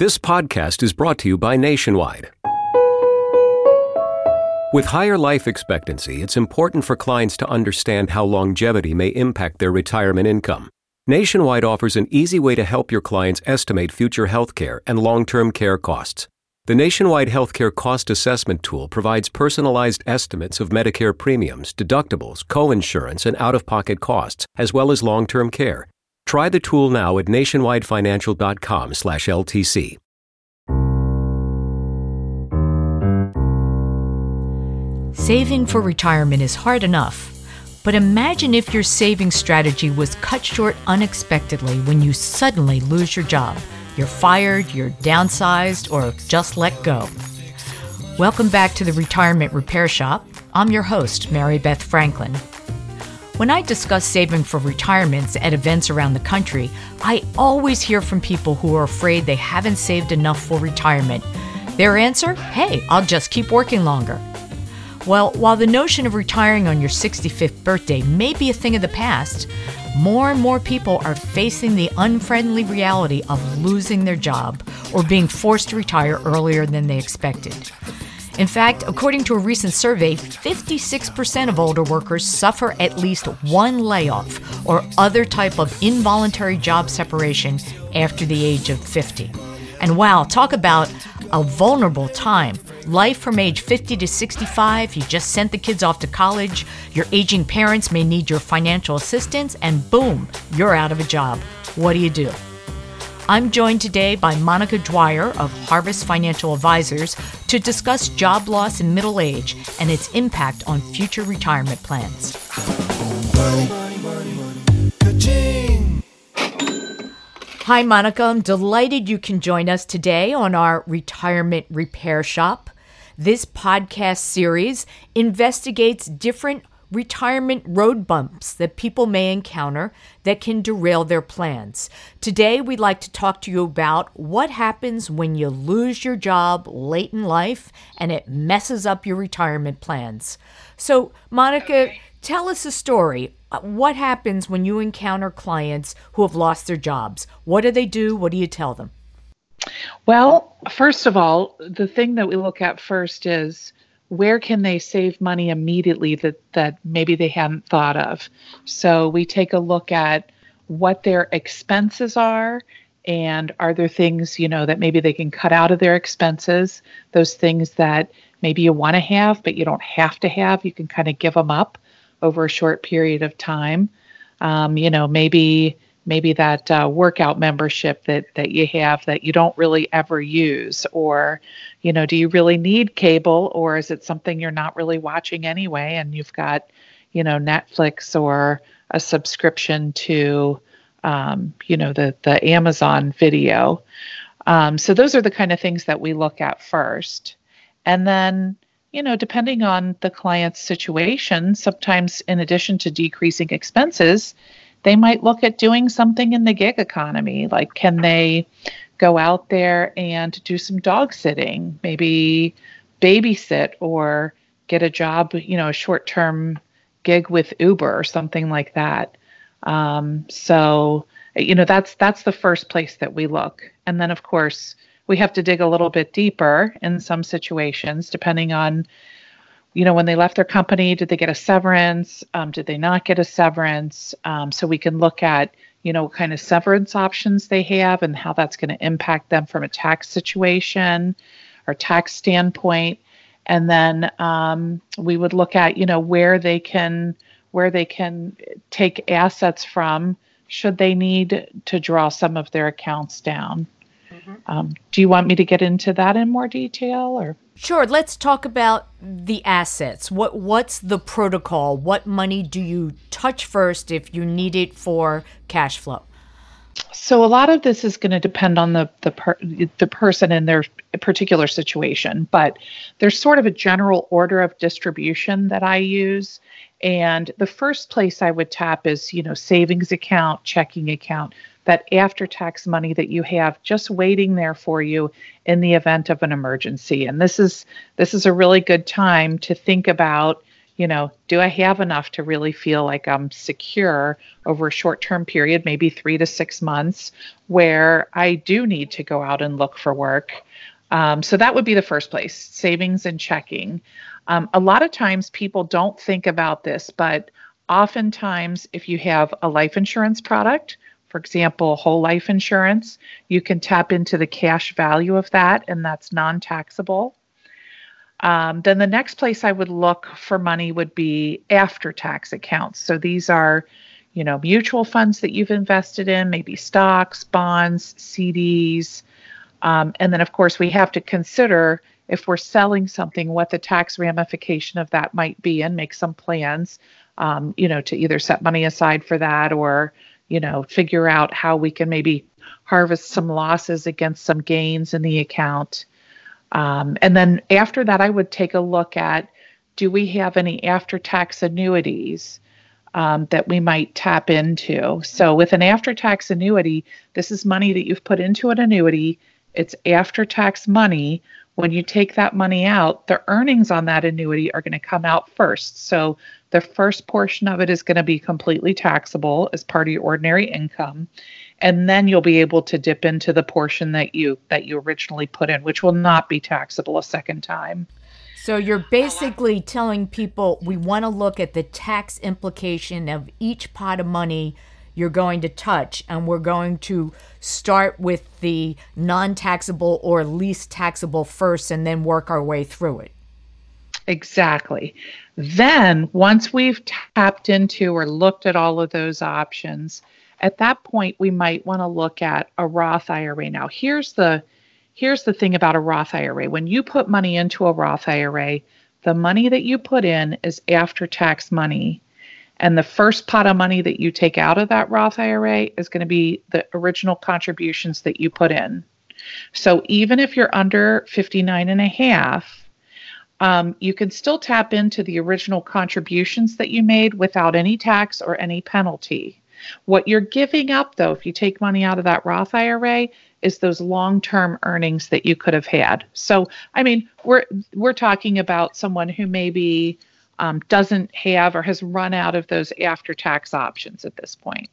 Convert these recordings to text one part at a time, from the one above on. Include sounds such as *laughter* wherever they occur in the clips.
This podcast is brought to you by Nationwide. With higher life expectancy, it's important for clients to understand how longevity may impact their retirement income. Nationwide offers an easy way to help your clients estimate future healthcare and long term care costs. The Nationwide Healthcare Cost Assessment Tool provides personalized estimates of Medicare premiums, deductibles, coinsurance, and out of pocket costs, as well as long term care. Try the tool now at nationwidefinancial.com/ltc. Saving for retirement is hard enough, but imagine if your saving strategy was cut short unexpectedly when you suddenly lose your job. You're fired, you're downsized, or just let go. Welcome back to the Retirement Repair Shop. I'm your host, Mary Beth Franklin. When I discuss saving for retirements at events around the country, I always hear from people who are afraid they haven't saved enough for retirement. Their answer hey, I'll just keep working longer. Well, while the notion of retiring on your 65th birthday may be a thing of the past, more and more people are facing the unfriendly reality of losing their job or being forced to retire earlier than they expected. In fact, according to a recent survey, 56% of older workers suffer at least one layoff or other type of involuntary job separation after the age of 50. And wow, talk about a vulnerable time. Life from age 50 to 65, you just sent the kids off to college, your aging parents may need your financial assistance, and boom, you're out of a job. What do you do? I'm joined today by Monica Dwyer of Harvest Financial Advisors to discuss job loss in middle age and its impact on future retirement plans. Hi, Monica. I'm delighted you can join us today on our Retirement Repair Shop. This podcast series investigates different retirement road bumps that people may encounter that can derail their plans. Today, we'd like to talk to you about what happens when you lose your job late in life and it messes up your retirement plans. So, Monica, tell us a story. What happens when you encounter clients who have lost their jobs? What do they do? What do you tell them? Well, first of all, the thing that we look at first is where can they save money immediately that that maybe they hadn't thought of? So we take a look at what their expenses are and are there things you know that maybe they can cut out of their expenses? Those things that maybe you want to have but you don't have to have you can kind of give them up over a short period of time. Um, you know maybe maybe that uh, workout membership that that you have that you don't really ever use or you know do you really need cable or is it something you're not really watching anyway and you've got you know netflix or a subscription to um, you know the the amazon video? Um, so those are the kind of things that we look at first. And then you know depending on the client's situation sometimes in addition to decreasing expenses they might look at doing something in the gig economy. Like, can they go out there and do some dog sitting, maybe babysit or get a job, you know, a short term gig with Uber or something like that. Um, so, you know, that's that's the first place that we look. And then of course, we have to dig a little bit deeper in some situations, depending on you know, when they left their company, did they get a severance? Um, did they not get a severance? Um, so we can look at, you know, what kind of severance options they have and how that's going to impact them from a tax situation or tax standpoint. And then um, we would look at, you know, where they can where they can take assets from should they need to draw some of their accounts down. Mm-hmm. Um, do you want me to get into that in more detail or? Sure. Let's talk about the assets. What what's the protocol? What money do you touch first if you need it for cash flow? So a lot of this is going to depend on the the per, the person in their particular situation, but there's sort of a general order of distribution that I use. And the first place I would tap is, you know, savings account, checking account, that after tax money that you have just waiting there for you in the event of an emergency. And this is this is a really good time to think about, you know, do I have enough to really feel like I'm secure over a short term period, maybe three to six months, where I do need to go out and look for work? Um, so that would be the first place savings and checking. Um, a lot of times people don't think about this, but oftentimes, if you have a life insurance product, for example, whole life insurance, you can tap into the cash value of that, and that's non taxable. Um, then the next place I would look for money would be after tax accounts. So these are, you know, mutual funds that you've invested in, maybe stocks, bonds, CDs. Um, and then, of course, we have to consider if we're selling something, what the tax ramification of that might be, and make some plans, um, you know, to either set money aside for that or, you know, figure out how we can maybe harvest some losses against some gains in the account. Um, and then after that, I would take a look at do we have any after tax annuities um, that we might tap into? So, with an after tax annuity, this is money that you've put into an annuity, it's after tax money. When you take that money out, the earnings on that annuity are going to come out first. So, the first portion of it is going to be completely taxable as part of your ordinary income and then you'll be able to dip into the portion that you that you originally put in which will not be taxable a second time so you're basically telling people we want to look at the tax implication of each pot of money you're going to touch and we're going to start with the non-taxable or least taxable first and then work our way through it exactly then once we've tapped into or looked at all of those options at that point we might want to look at a Roth IRA. Now, here's the here's the thing about a Roth IRA. When you put money into a Roth IRA, the money that you put in is after tax money. And the first pot of money that you take out of that Roth IRA is going to be the original contributions that you put in. So even if you're under 59 and a half, um, you can still tap into the original contributions that you made without any tax or any penalty. What you're giving up, though, if you take money out of that Roth IRA, is those long-term earnings that you could have had. So, I mean, we're we're talking about someone who maybe um, doesn't have or has run out of those after-tax options at this point.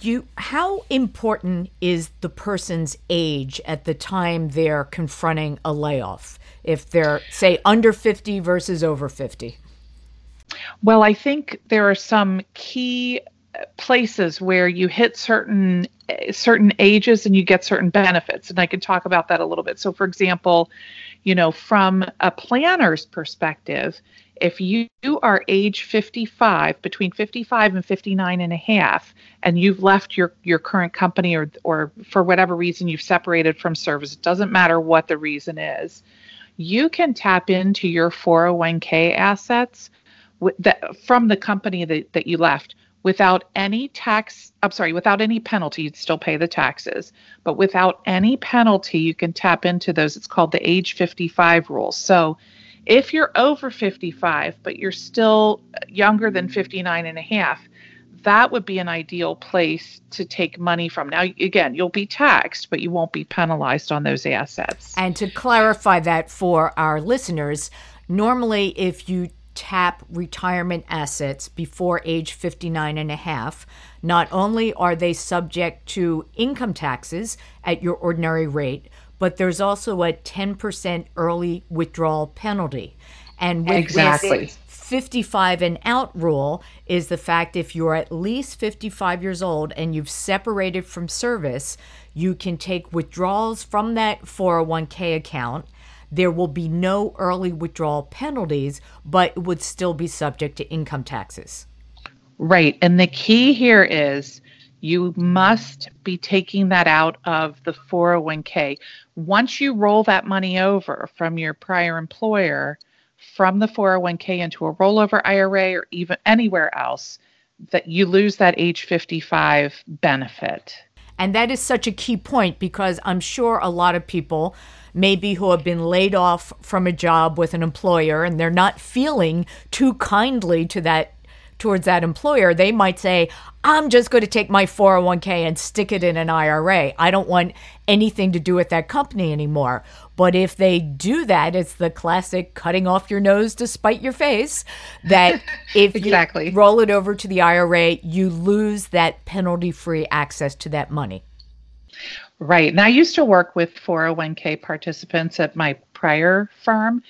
You, how important is the person's age at the time they're confronting a layoff? If they're, say, under 50 versus over 50? Well, I think there are some key places where you hit certain certain ages and you get certain benefits and i can talk about that a little bit so for example you know from a planner's perspective if you are age 55 between 55 and 59 and a half and you've left your your current company or or for whatever reason you've separated from service it doesn't matter what the reason is you can tap into your 401k assets from the company that, that you left without any tax i'm sorry without any penalty you'd still pay the taxes but without any penalty you can tap into those. It's called the age 55 rule. So if you're over 55 but you're still younger than 59 and a half that would be an ideal place to take money from. Now again you'll be taxed but you won't be penalized on those assets. And to clarify that for our listeners normally if you tap retirement assets before age 59 and a half, not only are they subject to income taxes at your ordinary rate, but there's also a 10% early withdrawal penalty. And with exactly. 55 and out rule is the fact if you're at least 55 years old and you've separated from service, you can take withdrawals from that 401k account there will be no early withdrawal penalties, but it would still be subject to income taxes. Right. And the key here is you must be taking that out of the 401k. Once you roll that money over from your prior employer from the 401k into a rollover IRA or even anywhere else, that you lose that age 55 benefit. And that is such a key point because I'm sure a lot of people maybe who have been laid off from a job with an employer and they're not feeling too kindly to that towards that employer. They might say, I'm just going to take my 401k and stick it in an IRA. I don't want anything to do with that company anymore. But if they do that, it's the classic cutting off your nose to spite your face. That *laughs* if exactly. you roll it over to the IRA, you lose that penalty free access to that money. Right. And I used to work with 401k participants at my prior firm.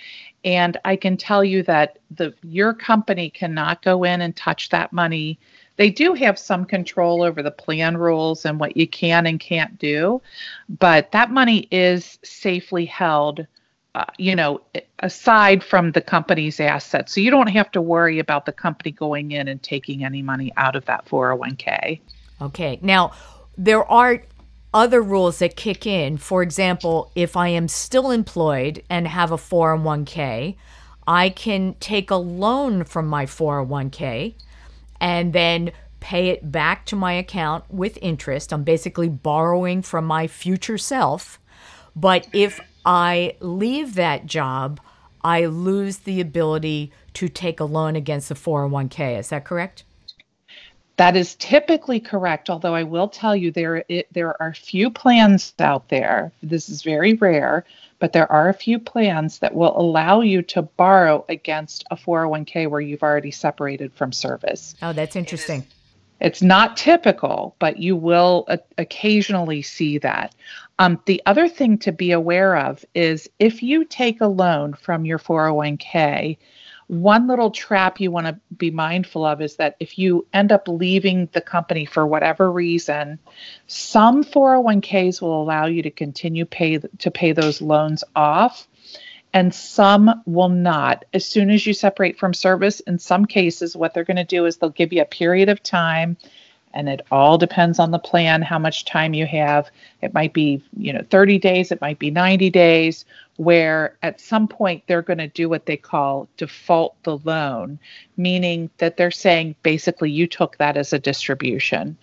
And I can tell you that the your company cannot go in and touch that money. They do have some control over the plan rules and what you can and can't do, but that money is safely held uh, you know, aside from the company's assets. So you don't have to worry about the company going in and taking any money out of that 401k. Okay. Now, there are other rules that kick in. For example, if I am still employed and have a 401k, I can take a loan from my 401k and then pay it back to my account with interest. I'm basically borrowing from my future self. But if I leave that job, I lose the ability to take a loan against the 401k. Is that correct? That is typically correct, although I will tell you there it, there are a few plans out there. This is very rare, but there are a few plans that will allow you to borrow against a 401k where you've already separated from service. Oh, that's interesting. It's not typical, but you will uh, occasionally see that. Um, the other thing to be aware of is if you take a loan from your 401k, one little trap you want to be mindful of is that if you end up leaving the company for whatever reason, some 401ks will allow you to continue pay to pay those loans off and some will not. As soon as you separate from service, in some cases what they're going to do is they'll give you a period of time and it all depends on the plan how much time you have. It might be you know 30 days it might be 90 days where at some point they're going to do what they call default the loan meaning that they're saying basically you took that as a distribution.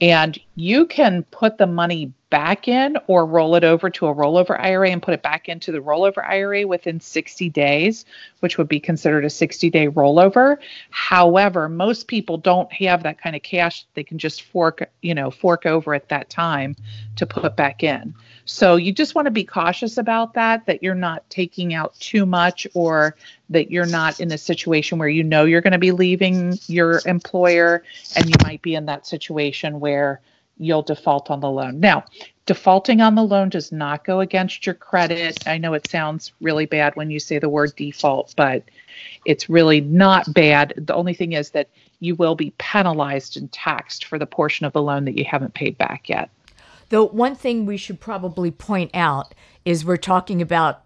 And you can put the money back in or roll it over to a rollover IRA and put it back into the rollover IRA within 60 days, which would be considered a 60 day rollover. However, most people don't have that kind of cash. They can just fork, you know, fork over at that time to put back in. So you just want to be cautious about that, that you're not taking out too much or that you're not in a situation where you know you're going to be leaving your employer and you might be in that situation where you'll default on the loan. Now, defaulting on the loan does not go against your credit. I know it sounds really bad when you say the word default, but it's really not bad. The only thing is that you will be penalized and taxed for the portion of the loan that you haven't paid back yet. Though one thing we should probably point out is we're talking about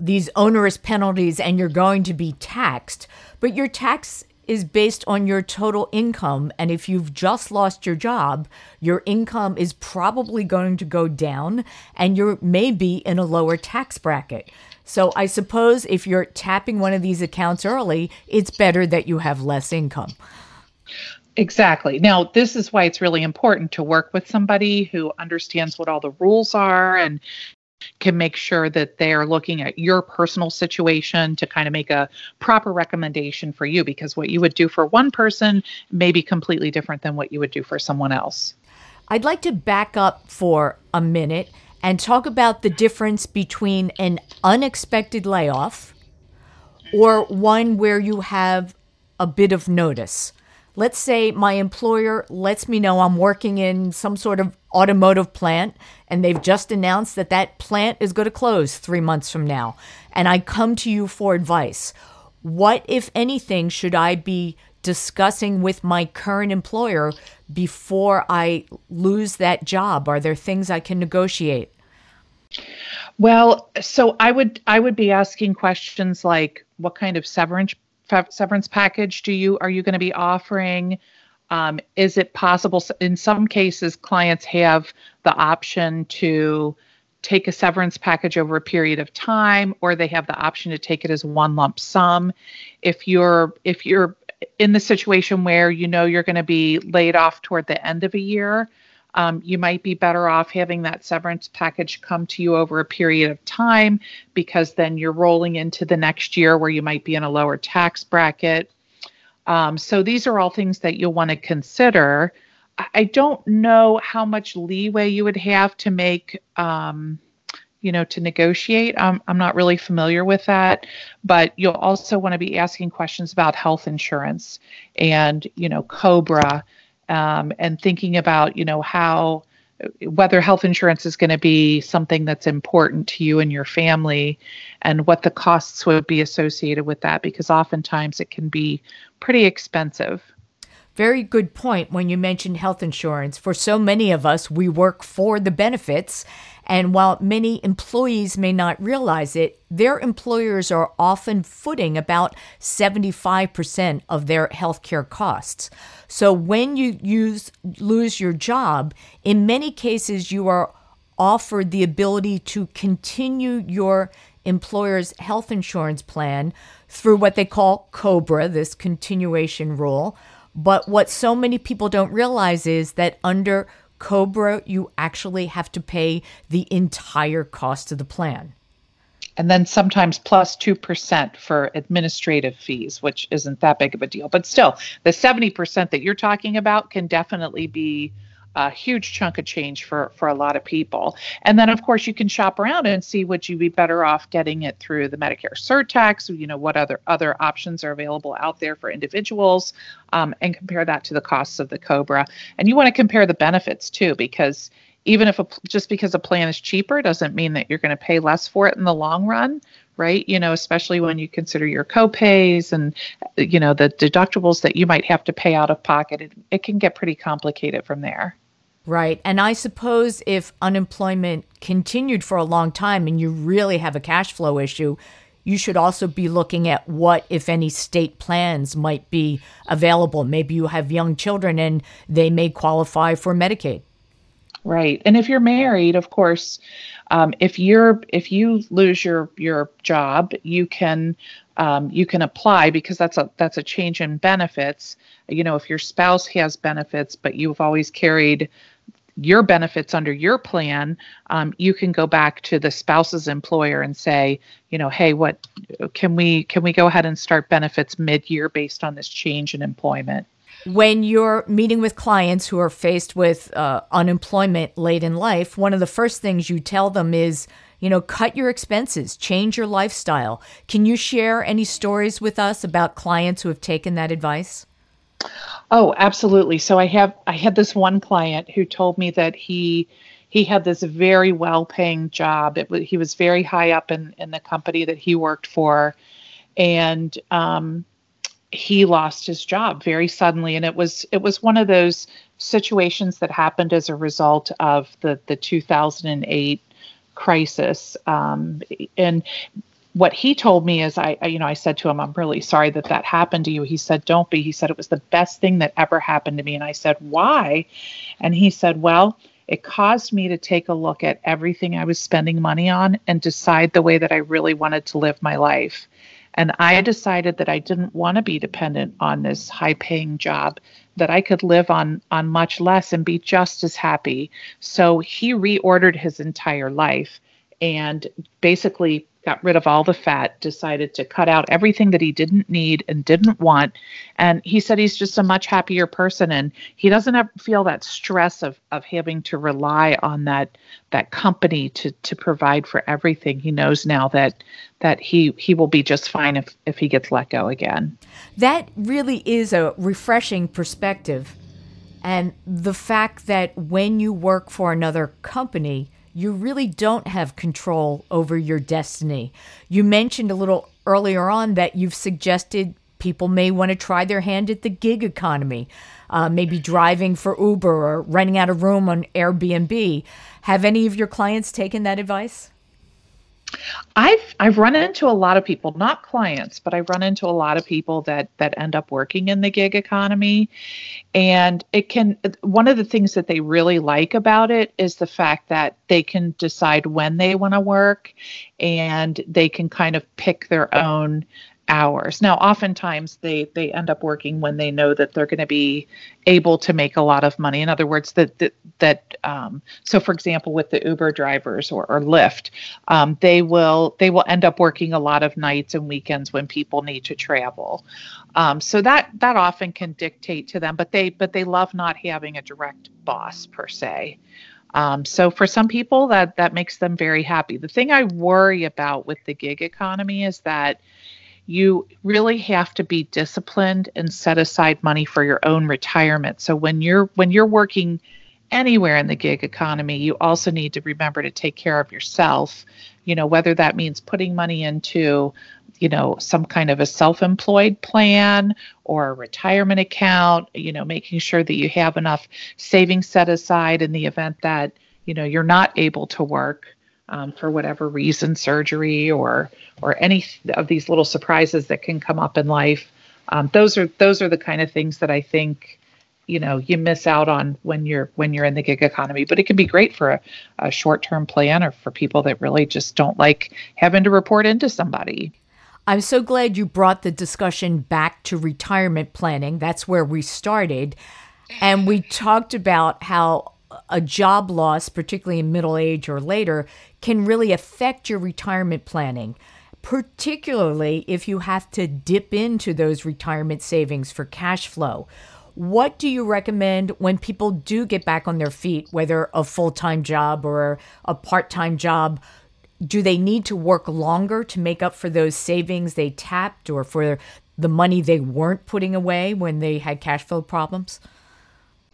these onerous penalties and you're going to be taxed, but your tax is based on your total income. And if you've just lost your job, your income is probably going to go down and you may be in a lower tax bracket. So I suppose if you're tapping one of these accounts early, it's better that you have less income. Exactly. Now, this is why it's really important to work with somebody who understands what all the rules are and can make sure that they are looking at your personal situation to kind of make a proper recommendation for you because what you would do for one person may be completely different than what you would do for someone else. I'd like to back up for a minute and talk about the difference between an unexpected layoff or one where you have a bit of notice. Let's say my employer lets me know I'm working in some sort of automotive plant and they've just announced that that plant is going to close three months from now. And I come to you for advice. What, if anything, should I be discussing with my current employer before I lose that job? Are there things I can negotiate? Well, so I would I would be asking questions like what kind of severance severance package do you are you going to be offering? Um, is it possible? In some cases, clients have the option to take a severance package over a period of time, or they have the option to take it as one lump sum. If you're if you're in the situation where you know you're going to be laid off toward the end of a year, um, you might be better off having that severance package come to you over a period of time because then you're rolling into the next year where you might be in a lower tax bracket. Um, so these are all things that you'll want to consider. I don't know how much leeway you would have to make, um, you know, to negotiate. I'm not really familiar with that, but you'll also want to be asking questions about health insurance and, you know, COBRA um, and thinking about, you know, how whether health insurance is going to be something that's important to you and your family and what the costs would be associated with that because oftentimes it can be pretty expensive. Very good point when you mentioned health insurance. For so many of us, we work for the benefits. And while many employees may not realize it, their employers are often footing about 75% of their healthcare costs. So when you use, lose your job, in many cases, you are offered the ability to continue your employer's health insurance plan through what they call COBRA, this continuation rule but what so many people don't realize is that under Cobra, you actually have to pay the entire cost of the plan. And then sometimes plus 2% for administrative fees, which isn't that big of a deal. But still, the 70% that you're talking about can definitely be a huge chunk of change for for a lot of people. And then of course you can shop around and see would you be better off getting it through the Medicare surtax, you know, what other other options are available out there for individuals, um, and compare that to the costs of the Cobra. And you want to compare the benefits too, because even if a, just because a plan is cheaper doesn't mean that you're going to pay less for it in the long run right you know especially when you consider your copays and you know the deductibles that you might have to pay out of pocket it, it can get pretty complicated from there Right. And I suppose if unemployment continued for a long time and you really have a cash flow issue, you should also be looking at what, if any, state plans might be available. Maybe you have young children and they may qualify for Medicaid. Right. And if you're married, of course, um, if you're if you lose your your job, you can um, you can apply because that's a that's a change in benefits. You know, if your spouse has benefits, but you've always carried your benefits under your plan, um, you can go back to the spouse's employer and say, you know, hey, what can we can we go ahead and start benefits mid-year based on this change in employment? When you're meeting with clients who are faced with uh, unemployment late in life, one of the first things you tell them is, you know, cut your expenses, change your lifestyle. Can you share any stories with us about clients who have taken that advice? Oh, absolutely. So I have I had this one client who told me that he he had this very well paying job. It he was very high up in in the company that he worked for, and um, he lost his job very suddenly. And it was it was one of those situations that happened as a result of the the 2008 crisis. Um, and what he told me is I, you know i said to him i'm really sorry that that happened to you. He said don't be. He said it was the best thing that ever happened to me. And i said why? And he said well it caused me to take a look at everything i was spending money on and decide the way that i really wanted to live my life. And i decided that i didn't want to be dependent on this high paying job that i could live on on much less and be just as happy. So he reordered his entire life and basically got rid of all the fat, decided to cut out everything that he didn't need and didn't want. And he said he's just a much happier person and he doesn't have, feel that stress of, of having to rely on that that company to, to provide for everything. He knows now that that he, he will be just fine if, if he gets let go again. That really is a refreshing perspective. And the fact that when you work for another company, you really don't have control over your destiny. You mentioned a little earlier on that you've suggested people may want to try their hand at the gig economy, uh, maybe driving for Uber or renting out a room on Airbnb. Have any of your clients taken that advice? I've I've run into a lot of people, not clients, but I run into a lot of people that that end up working in the gig economy. And it can one of the things that they really like about it is the fact that they can decide when they want to work and they can kind of pick their own hours. Now, oftentimes they they end up working when they know that they're going to be able to make a lot of money. In other words, that that, that um, so for example, with the Uber drivers or, or Lyft, um, they will they will end up working a lot of nights and weekends when people need to travel. Um, so that that often can dictate to them, but they but they love not having a direct boss per se. Um, so for some people that that makes them very happy. The thing I worry about with the gig economy is that you really have to be disciplined and set aside money for your own retirement. So when you're when you're working anywhere in the gig economy, you also need to remember to take care of yourself. You know, whether that means putting money into, you know, some kind of a self employed plan or a retirement account, you know, making sure that you have enough savings set aside in the event that, you know, you're not able to work um, for whatever reason, surgery or or any of these little surprises that can come up in life. Um, those are those are the kind of things that I think you know you miss out on when you're when you're in the gig economy. But it can be great for a, a short-term plan or for people that really just don't like having to report into somebody. I'm so glad you brought the discussion back to retirement planning. That's where we started. And we talked about how a job loss, particularly in middle age or later, can really affect your retirement planning, particularly if you have to dip into those retirement savings for cash flow. What do you recommend when people do get back on their feet, whether a full time job or a part time job? Do they need to work longer to make up for those savings they tapped or for the money they weren't putting away when they had cash flow problems?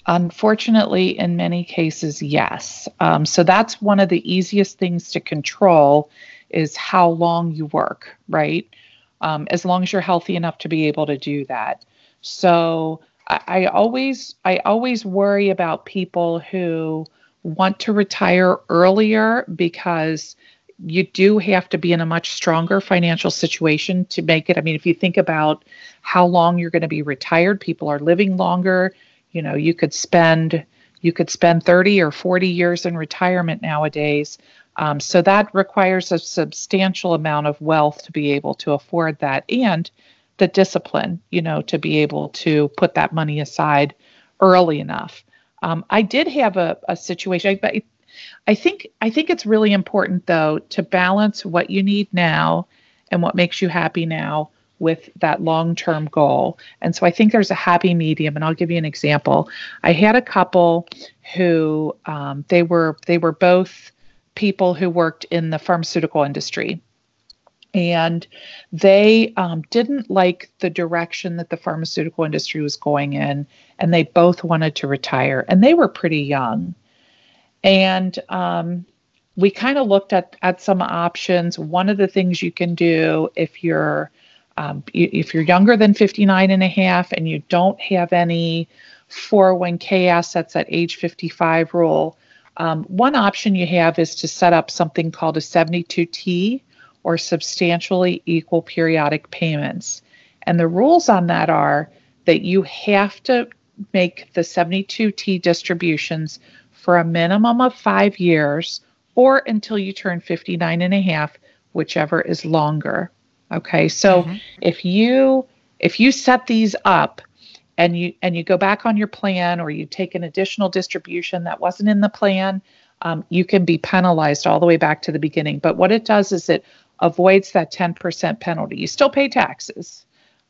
Unfortunately, in many cases, yes. Um, so that's one of the easiest things to control is how long you work, right? Um, as long as you're healthy enough to be able to do that. So I, I always I always worry about people who want to retire earlier because you do have to be in a much stronger financial situation to make it. I mean, if you think about how long you're going to be retired, people are living longer you know you could spend you could spend 30 or 40 years in retirement nowadays. Um, so that requires a substantial amount of wealth to be able to afford that and the discipline you know to be able to put that money aside early enough. Um, i did have a, a situation but I think I think it's really important though to balance what you need now and what makes you happy now with that long term goal. And so I think there's a happy medium. And I'll give you an example. I had a couple who um, they were they were both people who worked in the pharmaceutical industry. And they um, didn't like the direction that the pharmaceutical industry was going in, and they both wanted to retire. And they were pretty young. And um, we kind of looked at, at some options. One of the things you can do if you're um, if you're younger than 59 and a half and you don't have any 401k assets at age 55 rule, um, one option you have is to set up something called a 72T or substantially equal periodic payments. And the rules on that are that you have to make the 72T distributions for a minimum of five years or until you turn 59 and a half, whichever is longer. Okay. So mm-hmm. if you if you set these up and you and you go back on your plan or you take an additional distribution that wasn't in the plan, um, you can be penalized all the way back to the beginning. But what it does is it avoids that 10% penalty. You still pay taxes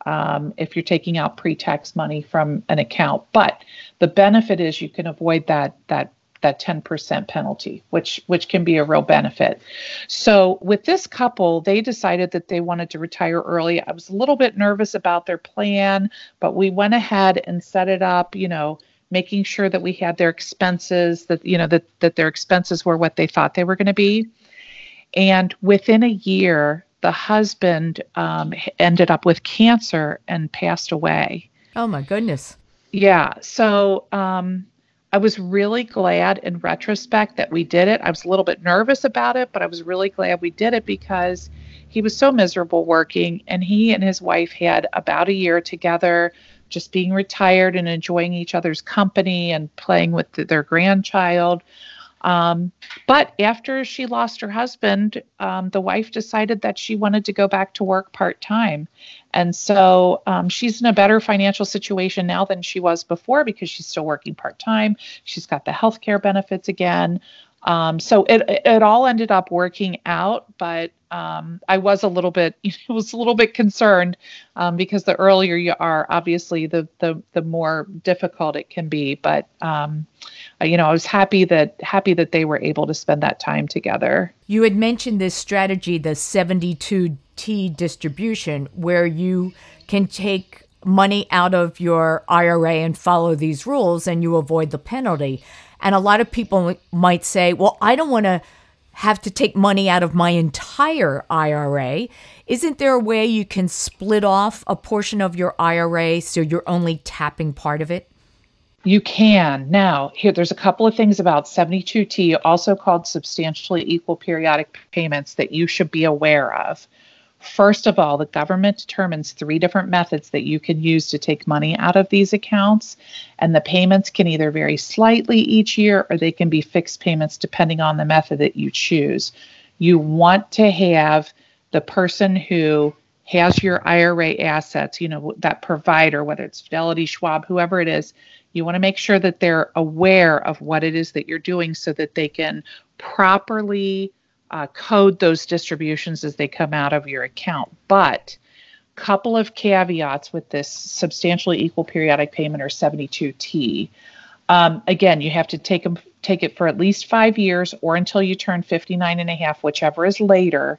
um, if you're taking out pre-tax money from an account, but the benefit is you can avoid that that that 10% penalty, which which can be a real benefit. So with this couple, they decided that they wanted to retire early. I was a little bit nervous about their plan, but we went ahead and set it up, you know, making sure that we had their expenses that you know that that their expenses were what they thought they were going to be. And within a year, the husband um, ended up with cancer and passed away. Oh my goodness. Yeah. So um, I was really glad in retrospect that we did it. I was a little bit nervous about it, but I was really glad we did it because he was so miserable working and he and his wife had about a year together just being retired and enjoying each other's company and playing with the, their grandchild. Um, but after she lost her husband, um, the wife decided that she wanted to go back to work part time. And so um, she's in a better financial situation now than she was before because she's still working part time. She's got the health care benefits again. Um, so it it all ended up working out, but um, I was a little bit *laughs* it was a little bit concerned um, because the earlier you are, obviously the the the more difficult it can be. But um, uh, you know, I was happy that happy that they were able to spend that time together. You had mentioned this strategy, the 72T distribution, where you can take money out of your IRA and follow these rules, and you avoid the penalty. And a lot of people might say, well, I don't want to have to take money out of my entire IRA. Isn't there a way you can split off a portion of your IRA so you're only tapping part of it? You can. Now, here, there's a couple of things about 72T, also called substantially equal periodic payments, that you should be aware of. First of all, the government determines three different methods that you can use to take money out of these accounts, and the payments can either vary slightly each year or they can be fixed payments depending on the method that you choose. You want to have the person who has your IRA assets, you know, that provider, whether it's Fidelity, Schwab, whoever it is, you want to make sure that they're aware of what it is that you're doing so that they can properly uh, code those distributions as they come out of your account. But couple of caveats with this substantially equal periodic payment or 72T. Um, again, you have to take them take it for at least five years or until you turn 59 and a half, whichever is later.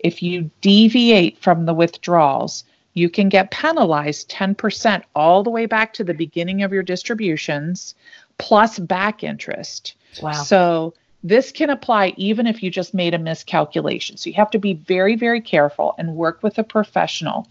If you deviate from the withdrawals, you can get penalized 10% all the way back to the beginning of your distributions plus back interest. Wow. So this can apply even if you just made a miscalculation. So you have to be very, very careful and work with a professional.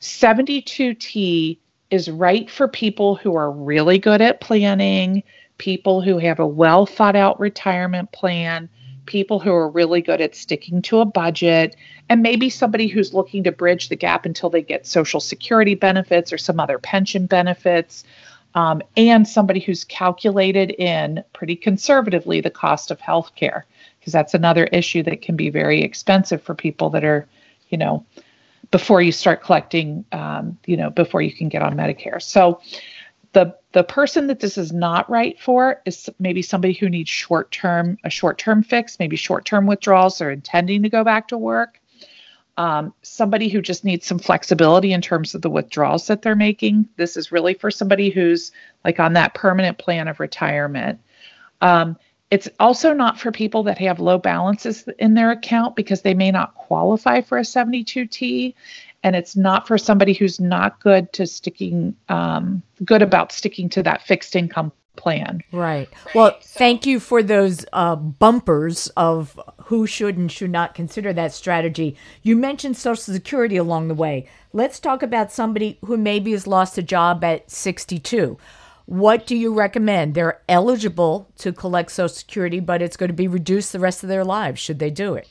72T is right for people who are really good at planning, people who have a well thought out retirement plan, people who are really good at sticking to a budget, and maybe somebody who's looking to bridge the gap until they get Social Security benefits or some other pension benefits um, and somebody who's calculated in pretty conservatively the cost of health care, because that's another issue that can be very expensive for people that are, you know, before you start collecting, um, you know, before you can get on Medicare. So the the person that this is not right for is maybe somebody who needs short term a short term fix, maybe short term withdrawals or intending to go back to work um, somebody who just needs some flexibility in terms of the withdrawals that they're making. This is really for somebody who's like on that permanent plan of retirement. Um, it's also not for people that have low balances in their account because they may not qualify for a 72T. And it's not for somebody who's not good to sticking, um, good about sticking to that fixed income plan. Right. Well, thank you for those uh, bumpers of who should and should not consider that strategy. You mentioned Social Security along the way. Let's talk about somebody who maybe has lost a job at 62. What do you recommend? They're eligible to collect Social Security, but it's going to be reduced the rest of their lives. Should they do it?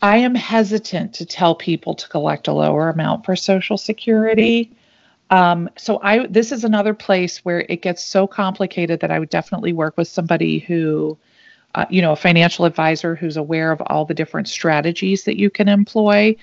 I am hesitant to tell people to collect a lower amount for Social Security um, so I this is another place where it gets so complicated that I would definitely work with somebody who, uh, you know, a financial advisor who's aware of all the different strategies that you can employ.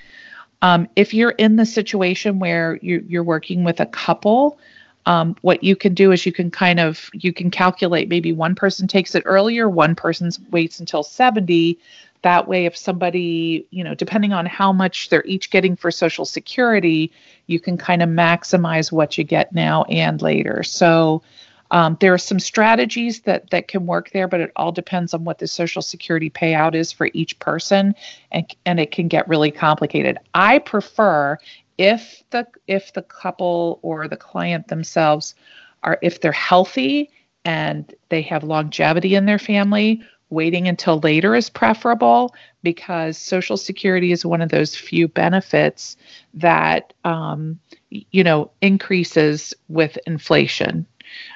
Um, if you're in the situation where you, you're working with a couple, um, what you can do is you can kind of you can calculate maybe one person takes it earlier, one person waits until 70 that way if somebody you know depending on how much they're each getting for social security you can kind of maximize what you get now and later. So um, there are some strategies that that can work there but it all depends on what the social security payout is for each person and and it can get really complicated. I prefer if the if the couple or the client themselves are if they're healthy and they have longevity in their family waiting until later is preferable because Social Security is one of those few benefits that, um, you know, increases with inflation.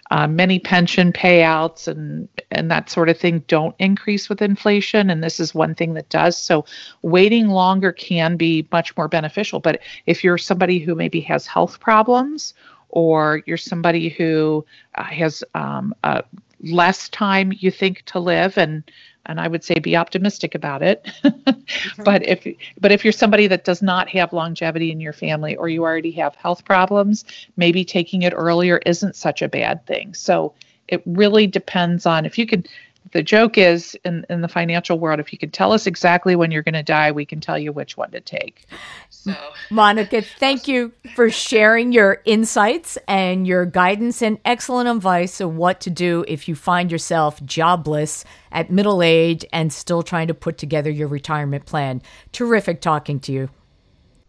Uh, many pension payouts and and that sort of thing don't increase with inflation, and this is one thing that does. So, waiting longer can be much more beneficial. But if you're somebody who maybe has health problems or you're somebody who uh, has um, a less time you think to live and and I would say be optimistic about it. Mm-hmm. *laughs* but if but if you're somebody that does not have longevity in your family or you already have health problems, maybe taking it earlier isn't such a bad thing. So it really depends on if you can the joke is in, in the financial world, if you can tell us exactly when you're going to die, we can tell you which one to take. So, Monica, thank you for sharing your insights and your guidance and excellent advice of what to do if you find yourself jobless at middle age and still trying to put together your retirement plan. Terrific talking to you.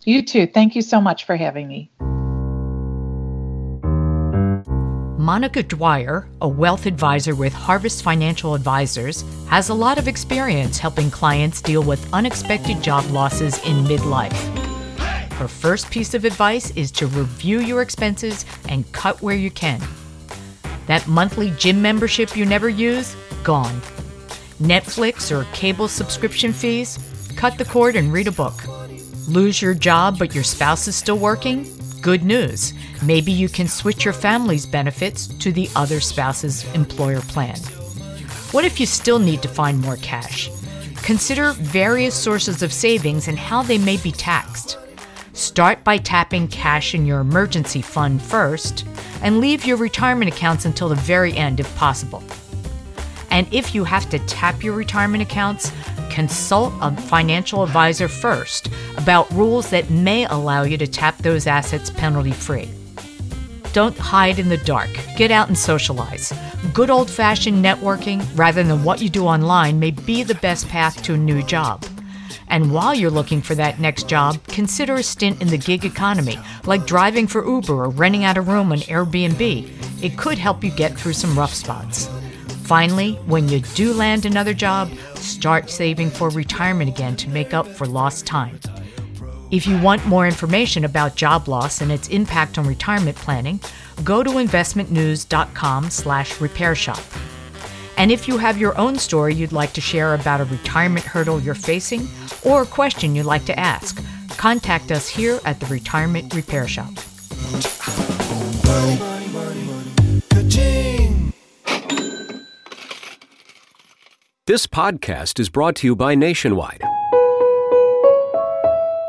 You too. Thank you so much for having me. Monica Dwyer, a wealth advisor with Harvest Financial Advisors, has a lot of experience helping clients deal with unexpected job losses in midlife. Her first piece of advice is to review your expenses and cut where you can. That monthly gym membership you never use? Gone. Netflix or cable subscription fees? Cut the cord and read a book. Lose your job but your spouse is still working? Good news. Maybe you can switch your family's benefits to the other spouse's employer plan. What if you still need to find more cash? Consider various sources of savings and how they may be taxed. Start by tapping cash in your emergency fund first and leave your retirement accounts until the very end if possible. And if you have to tap your retirement accounts, consult a financial advisor first about rules that may allow you to tap those assets penalty free. Don't hide in the dark. Get out and socialize. Good old fashioned networking, rather than what you do online, may be the best path to a new job. And while you're looking for that next job, consider a stint in the gig economy, like driving for Uber or renting out a room on Airbnb. It could help you get through some rough spots. Finally, when you do land another job, start saving for retirement again to make up for lost time. If you want more information about job loss and its impact on retirement planning, go to investmentnews.com/repairshop. And if you have your own story you'd like to share about a retirement hurdle you're facing or a question you'd like to ask, contact us here at the Retirement Repair Shop. This podcast is brought to you by Nationwide.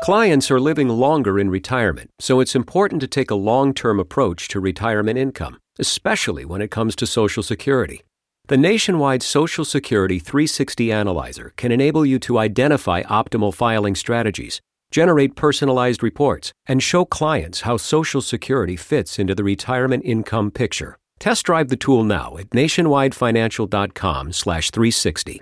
Clients are living longer in retirement, so it's important to take a long term approach to retirement income, especially when it comes to Social Security. The Nationwide Social Security 360 Analyzer can enable you to identify optimal filing strategies, generate personalized reports, and show clients how Social Security fits into the retirement income picture. Test drive the tool now at nationwidefinancial.com/360.